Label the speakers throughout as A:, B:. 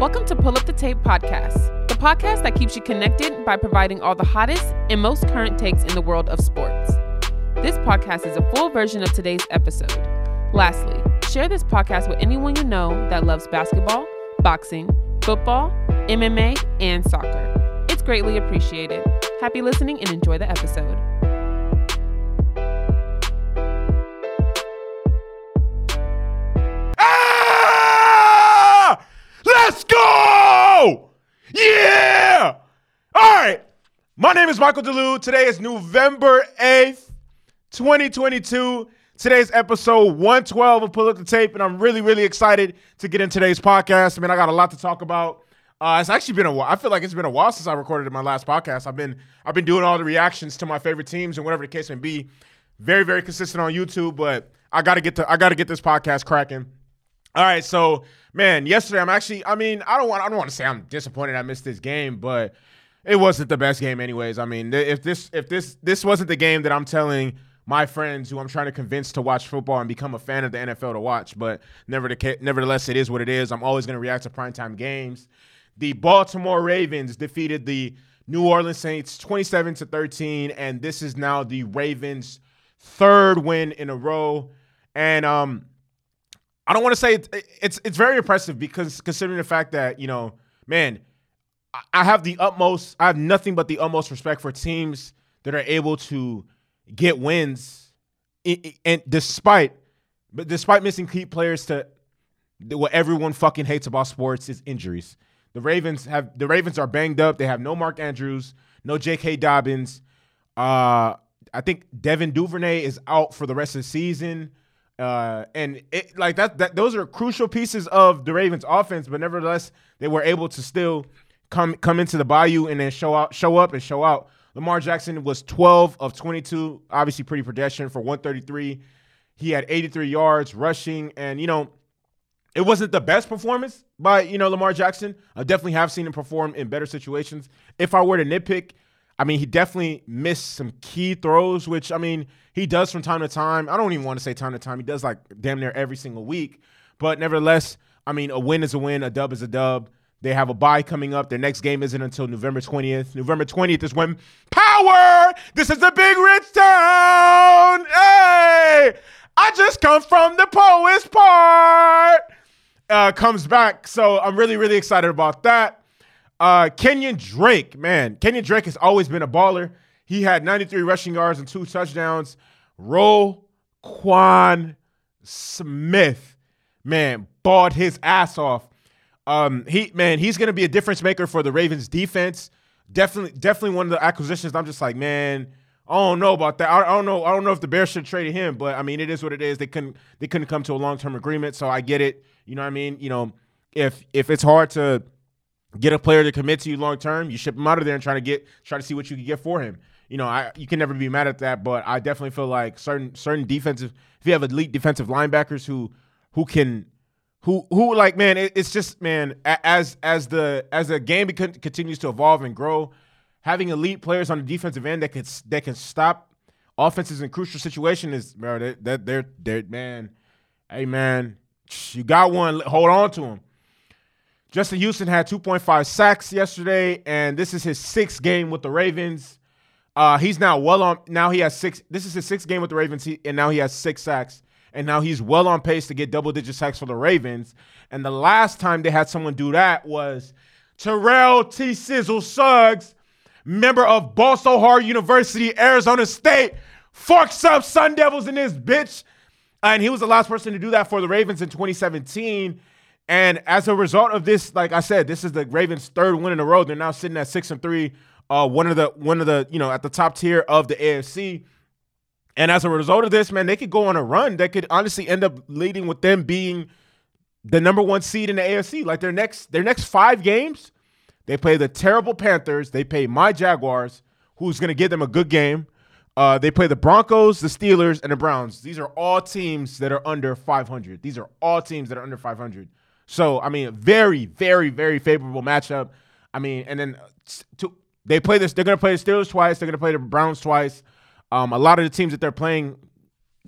A: Welcome to Pull Up the Tape Podcast, the podcast that keeps you connected by providing all the hottest and most current takes in the world of sports. This podcast is a full version of today's episode. Lastly, share this podcast with anyone you know that loves basketball, boxing, football, MMA, and soccer. It's greatly appreciated. Happy listening and enjoy the episode.
B: Yeah! All right. My name is Michael DeLu. Today is November 8th, 2022. Today's episode 112 of Pull Up the Tape, and I'm really, really excited to get in today's podcast. I mean, I got a lot to talk about. Uh, it's actually been a while. I feel like it's been a while since I recorded my last podcast. I've been I've been doing all the reactions to my favorite teams and whatever the case may be. Very, very consistent on YouTube, but I gotta get to I gotta get this podcast cracking. All right, so man, yesterday I'm actually I mean, I don't want I don't want to say I'm disappointed I missed this game, but it wasn't the best game anyways. I mean, if this if this this wasn't the game that I'm telling my friends who I'm trying to convince to watch football and become a fan of the NFL to watch, but never the nevertheless it is what it is. I'm always going to react to primetime games. The Baltimore Ravens defeated the New Orleans Saints 27 to 13 and this is now the Ravens third win in a row. And um I don't want to say it's, it's it's very impressive because considering the fact that you know, man, I- have the utmost, I have nothing but the utmost respect for teams that are able to get wins, and despite, but despite missing key players to what everyone fucking hates about sports is injuries. The Ravens have the Ravens are banged up. They have no Mark Andrews, no J.K. Dobbins. Uh, I think Devin Duvernay is out for the rest of the season. Uh, and it like that that those are crucial pieces of the Ravens offense, but nevertheless, they were able to still come come into the bayou and then show out show up and show out. Lamar Jackson was 12 of 22, obviously pretty pedestrian for 133. He had 83 yards rushing, and you know, it wasn't the best performance by you know Lamar Jackson. I definitely have seen him perform in better situations. If I were to nitpick, I mean he definitely missed some key throws, which I mean he does from time to time. I don't even want to say time to time. He does like damn near every single week. But nevertheless, I mean a win is a win, a dub is a dub. They have a bye coming up. Their next game isn't until November 20th. November 20th is when Power! This is the big rich town! Hey! I just come from the poet's part! uh, comes back. So I'm really, really excited about that. Uh, Kenyon Drake, man, Kenyon Drake has always been a baller. He had 93 rushing yards and two touchdowns. Roquan Smith, man, balled his ass off. Um, he man, he's gonna be a difference maker for the Ravens defense. Definitely, definitely one of the acquisitions. I'm just like, man, I don't know about that. I, I don't know. I don't know if the Bears should trade him, but I mean, it is what it is. They couldn't. They couldn't come to a long term agreement, so I get it. You know what I mean? You know, if if it's hard to get a player to commit to you long term, you ship him out of there and try to get try to see what you can get for him. You know, I you can never be mad at that, but I definitely feel like certain certain defensive if you have elite defensive linebackers who who can who who like man it, it's just man as as the as the game continues to evolve and grow having elite players on the defensive end that can that can stop offenses in crucial situations is bro that that they're they're man hey man you got one hold on to him Justin Houston had 2.5 sacks yesterday, and this is his sixth game with the Ravens. Uh, he's now well on. Now he has six. This is his sixth game with the Ravens, he, and now he has six sacks. And now he's well on pace to get double-digit sacks for the Ravens. And the last time they had someone do that was Terrell T. Sizzle Suggs, member of So Hard University, Arizona State. Fucks up Sun Devils in this bitch. And he was the last person to do that for the Ravens in 2017. And as a result of this, like I said, this is the Ravens' third win in a row. They're now sitting at six and three. Uh, one of the one of the you know at the top tier of the AFC. And as a result of this, man, they could go on a run. They could honestly end up leading with them being the number one seed in the AFC. Like their next their next five games, they play the terrible Panthers. They play my Jaguars, who's going to give them a good game. Uh, they play the Broncos, the Steelers, and the Browns. These are all teams that are under 500. These are all teams that are under 500. So I mean, very, very, very favorable matchup. I mean, and then uh, to, they play this. They're going to play the Steelers twice. They're going to play the Browns twice. Um, a lot of the teams that they're playing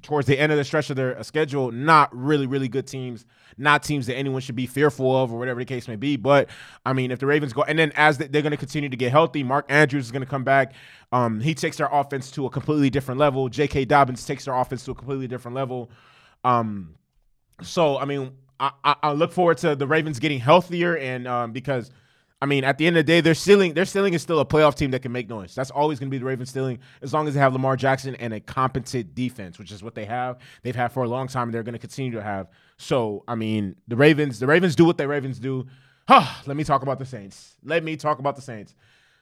B: towards the end of the stretch of their schedule, not really, really good teams, not teams that anyone should be fearful of or whatever the case may be. But I mean, if the Ravens go, and then as they're going to continue to get healthy, Mark Andrews is going to come back. Um, he takes their offense to a completely different level. J.K. Dobbins takes their offense to a completely different level. Um, so I mean, I, I, look forward to the Ravens getting healthier, and um, because I mean, at the end of the day, their ceiling, their ceiling is still a playoff team that can make noise. That's always going to be the Ravens' ceiling, as long as they have Lamar Jackson and a competent defense, which is what they have. They've had for a long time, and they're going to continue to have. So, I mean, the Ravens, the Ravens do what the Ravens do. Huh, let me talk about the Saints. Let me talk about the Saints.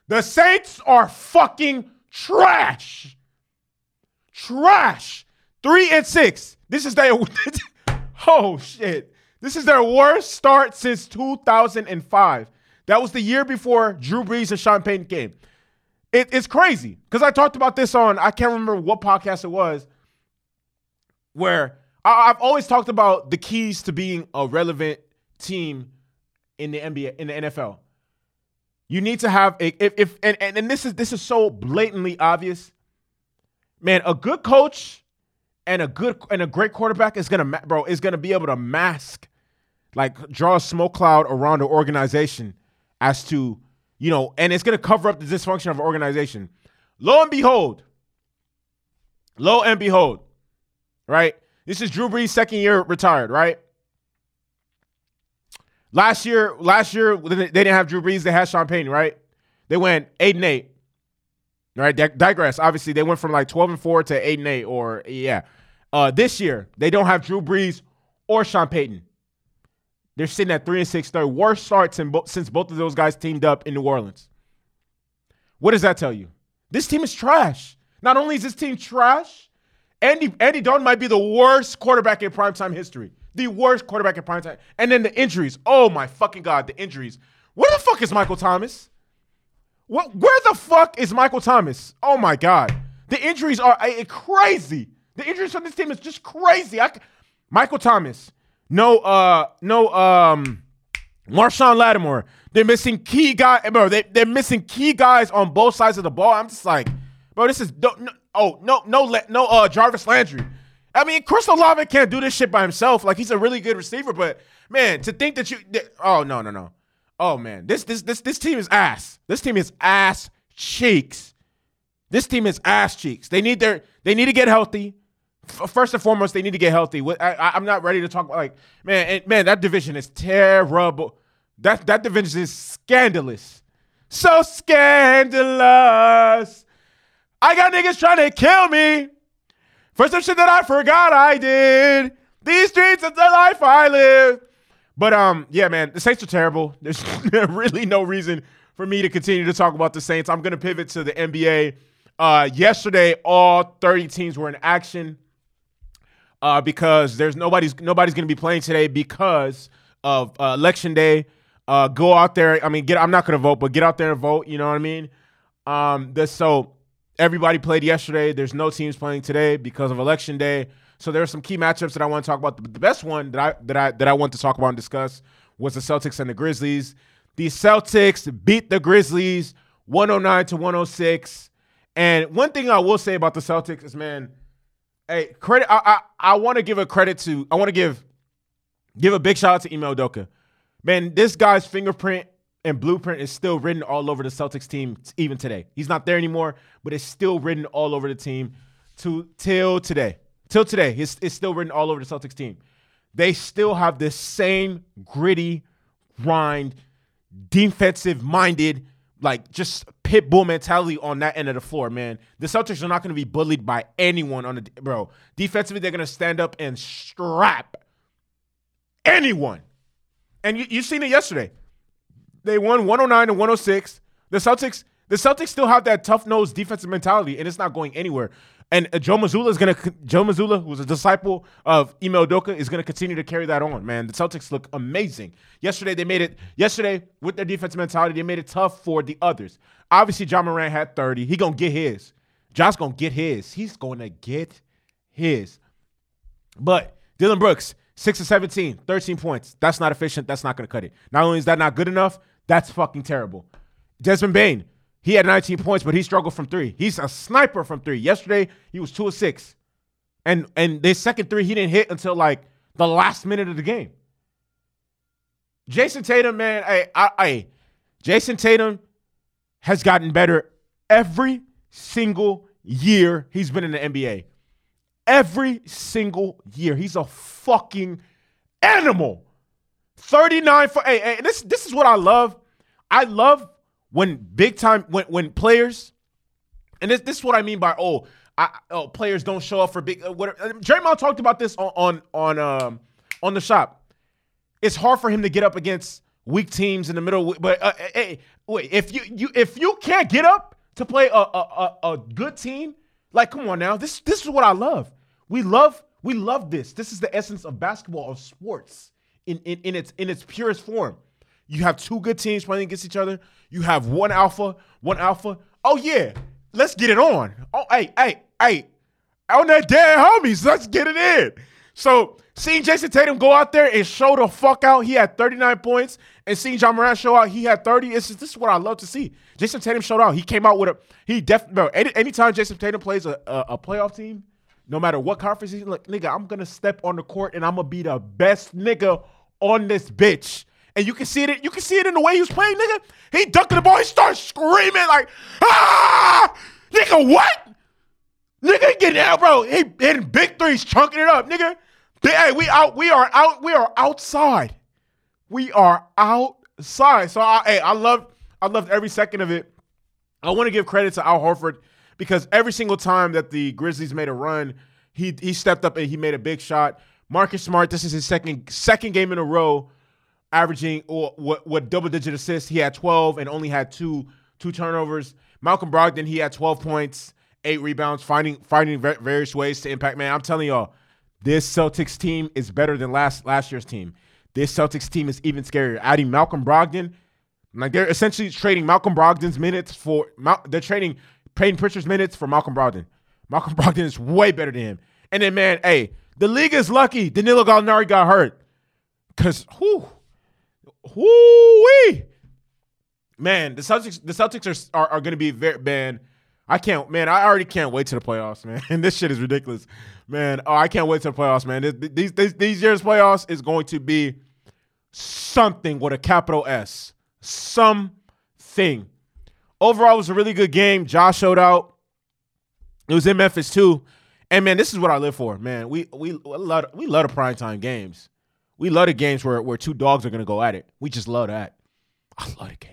B: The Saints are fucking trash. Trash. Three and six. This is their. oh shit. This is their worst start since 2005. That was the year before Drew Brees and Sean Payton came. It, it's crazy because I talked about this on I can't remember what podcast it was, where I, I've always talked about the keys to being a relevant team in the NBA in the NFL. You need to have a if, if and, and, and this is this is so blatantly obvious. Man, a good coach and a good and a great quarterback is gonna bro is gonna be able to mask like draw a smoke cloud around the organization as to, you know, and it's to cover up the dysfunction of an organization. Lo and behold, lo and behold, right? This is Drew Brees' second year retired, right? Last year, last year they didn't have Drew Brees. They had Sean Payton, right? They went eight and eight. Right? digress. Obviously, they went from like twelve and four to eight and eight, or yeah. Uh, this year they don't have Drew Brees or Sean Payton. They're sitting at three and six, third worst start since both of those guys teamed up in New Orleans. What does that tell you? This team is trash. Not only is this team trash, Andy Andy Dalton might be the worst quarterback in primetime history. The worst quarterback in primetime. And then the injuries. Oh my fucking god, the injuries. Where the fuck is Michael Thomas? What? Where the fuck is Michael Thomas? Oh my god, the injuries are uh, crazy. The injuries from this team is just crazy. I, Michael Thomas, no, uh, no, um, Marshon Lattimore. They're missing key guy, bro. They they're missing key guys on both sides of the ball. I'm just like, bro, this is no, no oh no no no uh Jarvis Landry. I mean, Chris Olave can't do this shit by himself. Like he's a really good receiver, but man, to think that you, that, oh no no no, oh man, this this this this team is ass. This team is ass cheeks. This team is ass cheeks. They need their they need to get healthy first and foremost, they need to get healthy. I, am not ready to talk about like man, man, that division is terrible. That that division is scandalous, so scandalous. I got niggas trying to kill me for some shit that I forgot I did. These streets are the life I live. But um, yeah, man, the Saints are terrible. There's really no reason for me to continue to talk about the Saints. I'm gonna pivot to the NBA. Uh, yesterday, all 30 teams were in action uh, because there's nobody's nobody's to be playing today because of uh, election day. Uh, go out there. I mean, get. I'm not to vote, but get out there and vote. You know what I mean? Um, this so everybody played yesterday. There's no teams playing today because of election day. So there are some key matchups that I want to talk about. The best one that I that I that I want to talk about and discuss was the Celtics and the Grizzlies. The Celtics beat the Grizzlies 109 to 106. And one thing I will say about the Celtics is, man, Hey, credit. I I, I want to give a credit to. I want to give give a big shout out to Ime Udoka. Man, this guy's fingerprint and blueprint is still written all over the Celtics team even today. He's not there anymore, but it's still written all over the team to till today. Till today, it's, it's still written all over the Celtics team. They still have the same gritty, grind, defensive minded like just pit bull mentality on that end of the floor, man. The Celtics are not going to be bullied by anyone on the bro. Defensively, they're going to stand up and strap anyone. And you you seen it yesterday. They won 109 to 106. The Celtics, the Celtics still have that tough nose defensive mentality, and it's not going anywhere. And uh, Joe Mazzulla is gonna Joe Mazzulla, who's a disciple of Ime Udoka, is gonna continue to carry that on. Man, the Celtics look amazing. Yesterday they made it. Yesterday with their defensive mentality, they made it tough for the others. Obviously, Ja Morant had 30. He gonna get his. Josh gonna get his. He's gonna get his. But Dillon Brooks, 6 of 17, 13 points. That's not efficient. That's not gonna cut it. Not only is that not good enough, that's fucking terrible. Desmond Bane, he had 19 points, but he struggled from three. He's a sniper from three. Yesterday, he was two of six. And and their second three he didn't hit until like the last minute of the game. Jayson Tatum, man, I, I, I Jayson Tatum has gotten better every single year he's been in the NBA. Every single year. He's a fucking animal. 39 for hey, hey, this this is what I love. I love when big time when when players and this this is what I mean by oh I, oh players don't show up for big uh. Uh, Draymond talked about this on on on um on the shop. It's hard for him to get up against weak teams in the middle. But uh, hey, wait, if you you if you can't get up to play a, a a, a good team, like come on now, this this is what I love. We love we love this. This is the essence of basketball of sports in in, in its in its purest form. You have two good teams playing against each other. You have one alpha, one alpha. Oh yeah, let's get it on. Oh hey hey hey, on that dead homies, let's get it in. So seeing Jayson Tatum go out there and show the fuck out, he had 39 points, and seeing Ja Morant show out, he had 30. It's just, this is what I love to see. Jayson Tatum showed out. He came out with a he definitely any, anytime Jayson Tatum plays a, a, a playoff team, no matter what conference he's like, nigga, I'm gonna step on the court and I'm gonna be the best nigga on this bitch. And you can see it. You can see it in the way he was playing, nigga. He dunked the ball. He started screaming like, ah, nigga, what? Nigga getting out, bro. He hitting big threes, chunking it up, nigga. Hey, we out. We are out. We are outside. We are outside. So I, hey, I love. I loved every second of it. I want to give credit to Al Horford because every single time that the Grizzlies made a run, he he stepped up and he made a big shot. Marcus Smart, this is his second second game in a row, averaging or what what double digit assists. He had 12 and only had two two turnovers. Malcolm Brogdon, he had 12 points, eight rebounds, finding finding various ways to impact. Man, I'm telling y'all, this Celtics team is better than last last year's team. This Celtics team is even scarier. Adding Malcolm Brogdon, like they're essentially trading Malcolm Brogdon's minutes for they're trading Payton Pritchard's minutes for Malcolm Brogdon. Malcolm Brogdon is way better than him. And then man, hey, the league is lucky Danilo Gallinari got hurt. Cause whoo, whoo wee. Man, the Celtics the Celtics are are, are gonna be very man. I can't, man. I already can't wait to the playoffs, man. And this shit is ridiculous, man. Oh, I can't wait to the playoffs, man. These these these years playoffs is going to be something with a capital S, something. Overall, it was a really good game. Josh showed out. It was in Memphis too, and man, this is what I live for, man. We we love we love the primetime games. We love the games where where two dogs are gonna go at it. We just love that. I love the game.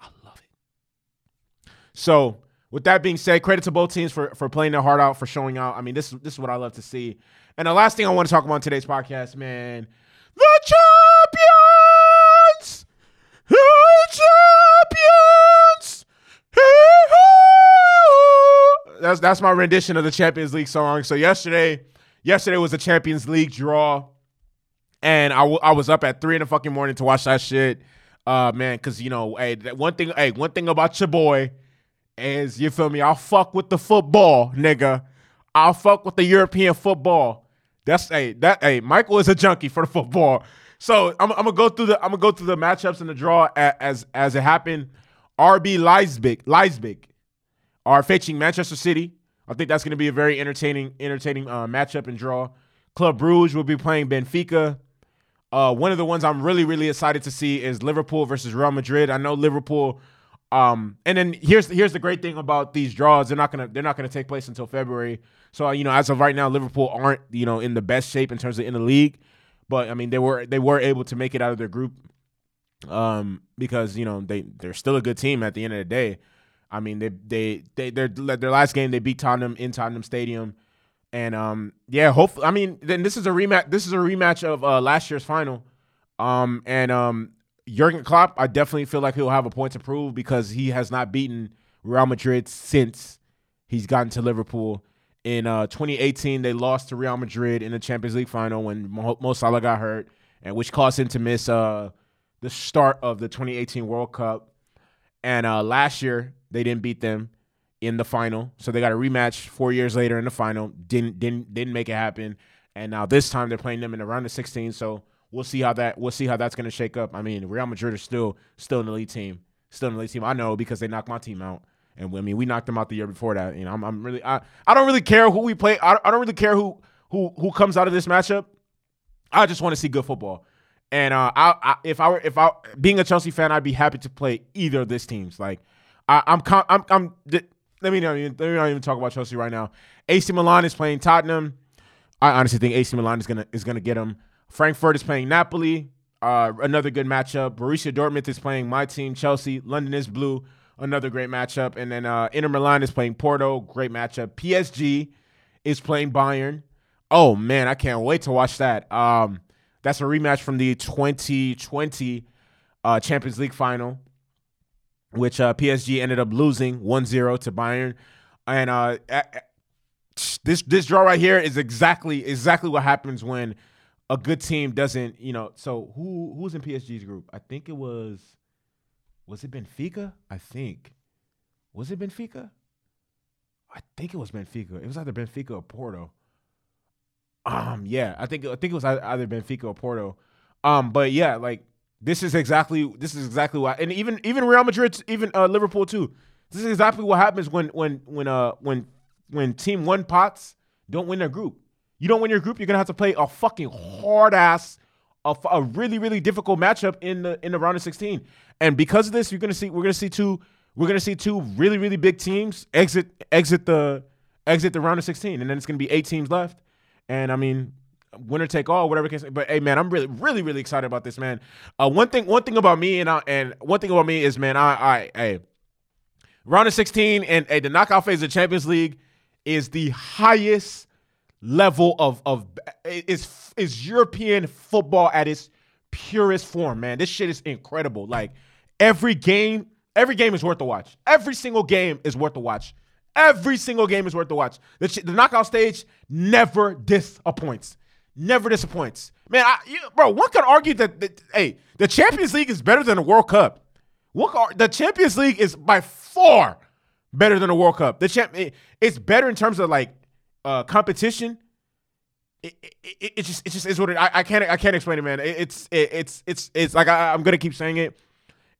B: I love it. So with that being said, credit to both teams for for playing their heart out, for showing out. I mean, this this is what I love to see. And the last thing I want to talk about today's podcast, man, the champions, the champions. That's that's my rendition of the Champions League song. So yesterday, yesterday was a Champions League draw, and I, w- I was up at three in the fucking morning to watch that shit. Uh, man, because you know, hey, one thing, hey, one thing about your boy is you feel me? I'll fuck with the football, nigga. I'll fuck with the European football. That's a hey, that hey, Michael is a junkie for the football. So I'm, I'm, gonna go through the I'm gonna go through the matchups and the draw as as it happened. RB Leipzig Leipzig are facing Manchester City. I think that's gonna be a very entertaining entertaining uh, matchup and draw. Club Bruges will be playing Benfica. Uh, one of the ones I'm really really excited to see is Liverpool versus Real Madrid. I know Liverpool um, and then here's here's the great thing about these draws: they're not gonna they're not gonna take place until February. So you know, as of right now, Liverpool aren't you know in the best shape in terms of in the league, but I mean they were they were able to make it out of their group, um, because you know they they're still a good team at the end of the day. I mean they they they their their last game they beat Tottenham in Tottenham Stadium, and um yeah, hopefully I mean then this is a rematch this is a rematch of uh, last year's final, um and um Jurgen Klopp, I definitely feel like he'll have a point to prove because he has not beaten Real Madrid since he's gotten to Liverpool. In uh, 2018, they lost to Real Madrid in the Champions League final when Mo, Salah got hurt, and which caused him to miss uh, the start of the 2018 World Cup. And uh, last year, they didn't beat them in the final, so they got a rematch four years later in the final. Didn't didn't didn't make it happen, and now this time they're playing them in the round of 16. So we'll see how that we'll see how that's going to shake up. I mean, Real Madrid is still still an elite team, still an elite team. I know because they knocked my team out, And I mean, we knocked them out the year before that. You know, I'm, I'm really, I, I don't really care who we play. I, I don't really care who who who comes out of this matchup. I just want to see good football. And uh, I, I, if I were, if I being a Chelsea fan, I'd be happy to play either of these teams. Like, I, I'm, I'm, I'm. Let me know. let me not even talk about Chelsea right now. AC Milan is playing Tottenham. I honestly think AC Milan is gonna is gonna get them. Frankfurt is playing Napoli. Uh, another good matchup. Borussia Dortmund is playing my team, Chelsea. London is blue. Another great matchup. And then uh, Inter Milan is playing Porto. Great matchup. PSG is playing Bayern. Oh man, I can't wait to watch that. Um, that's a rematch from the 2020 uh, Champions League final, which uh, PSG ended up losing 1-0 to Bayern. And uh, this this draw right here is exactly exactly what happens when a good team doesn't, you know. So who who's in PSG's group? I think it was was it Benfica? I think. Was it Benfica? I think it was Benfica. It was either Benfica or Porto. Um, yeah, I think I think it was either Benfica or Porto. Um, but yeah, like this is exactly this is exactly why, and even even Real Madrid, even uh, Liverpool too. This is exactly what happens when when when uh when when team one pots don't win their group. You don't win your group, you're gonna have to play a fucking hard ass, a, a really really difficult matchup in the in the round of 16. And because of this, you're gonna see we're gonna see two we're gonna see two really really big teams exit exit the exit the round of 16, and then it's gonna be eight teams left and I mean, winner take all, whatever case. But hey, man, I'm really, really, really excited about this, man. Uh, one thing, one thing about me, and I, and one thing about me is, man, I, I, hey, round of 16 and hey, the knockout phase of Champions League is the highest level of of is is European football at its purest form, man. This shit is incredible. Like every game, every game is worth the watch. Every single game is worth the watch. Every single game is worth the watch. The, the knockout stage never disappoints. Never disappoints. Man, I, you, bro, one could argue that, that, hey, the Champions League is better than the World Cup. One, the Champions League is by far better than the World Cup. The champ, it, it's better in terms of like uh, competition. It, it, it, just it just is what it. I, I can't I can't explain it, man. It, it's it, it's it's it's like I, I'm gonna keep saying it.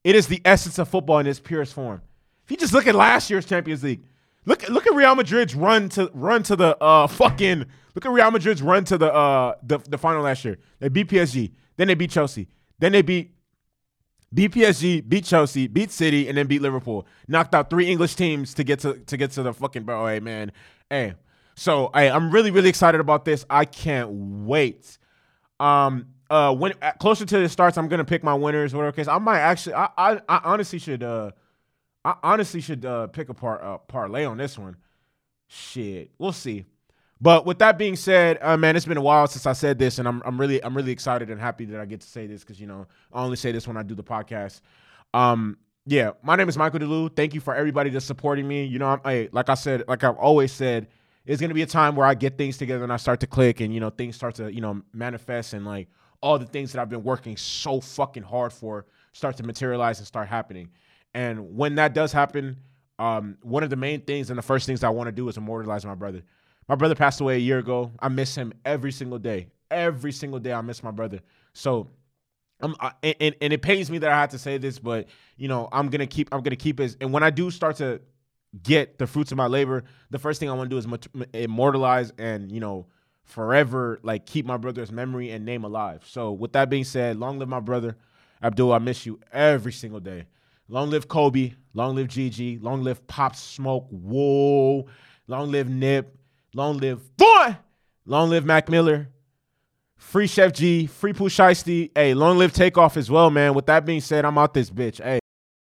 B: It is the essence of football in its purest form. If you just look at last year's Champions League, Look look at Real Madrid's run to run to the uh fucking look at Real Madrid's run to the uh the, the final last year. They beat PSG, then they beat Chelsea, then they beat beat PSG, beat Chelsea, beat City, and then beat Liverpool. Knocked out three English teams to get to to get to the fucking bro. Hey man, hey. So hey, I'm really really excited about this. I can't wait. Um, uh, when closer to the starts, I'm gonna pick my winners. Whatever case, I might actually. I I, I honestly should uh I honestly should uh, pick a uh, parlay on this one. Shit, we'll see. But with that being said, uh, man, it's been a while since I said this, and I'm I'm really I'm really excited and happy that I get to say this because you know I only say this when I do the podcast. Um, yeah, my name is Michael DeLu. Thank you for everybody that's supporting me. You know, I'm, I, like I said, like I've always said, it's gonna be a time where I get things together and I start to click, and you know things start to you know manifest, and like all the things that I've been working so fucking hard for start to materialize and start happening. And when that does happen, um, one of the main things and the first things I want to do is immortalize my brother. My brother passed away a year ago. I miss him every single day. Every single day, I miss my brother. So, I'm, I, and and it pains me that I have to say this, but you know, I'm gonna keep I'm gonna keep it. And when I do start to get the fruits of my labor, the first thing I want to do is immortalize and you know forever like keep my brother's memory and name alive. So, with that being said, long live my brother, Abdul. I miss you every single day. Long live Kobe. Long live Gigi. Long live Pop Smoke. Whoa. Long live Nip. Long live Boy. Long live Mac Miller. Free Chef G. Free Pooh Shiesty. Hey, long live Takeoff as well, man. With that being said, I'm out this bitch. Hey.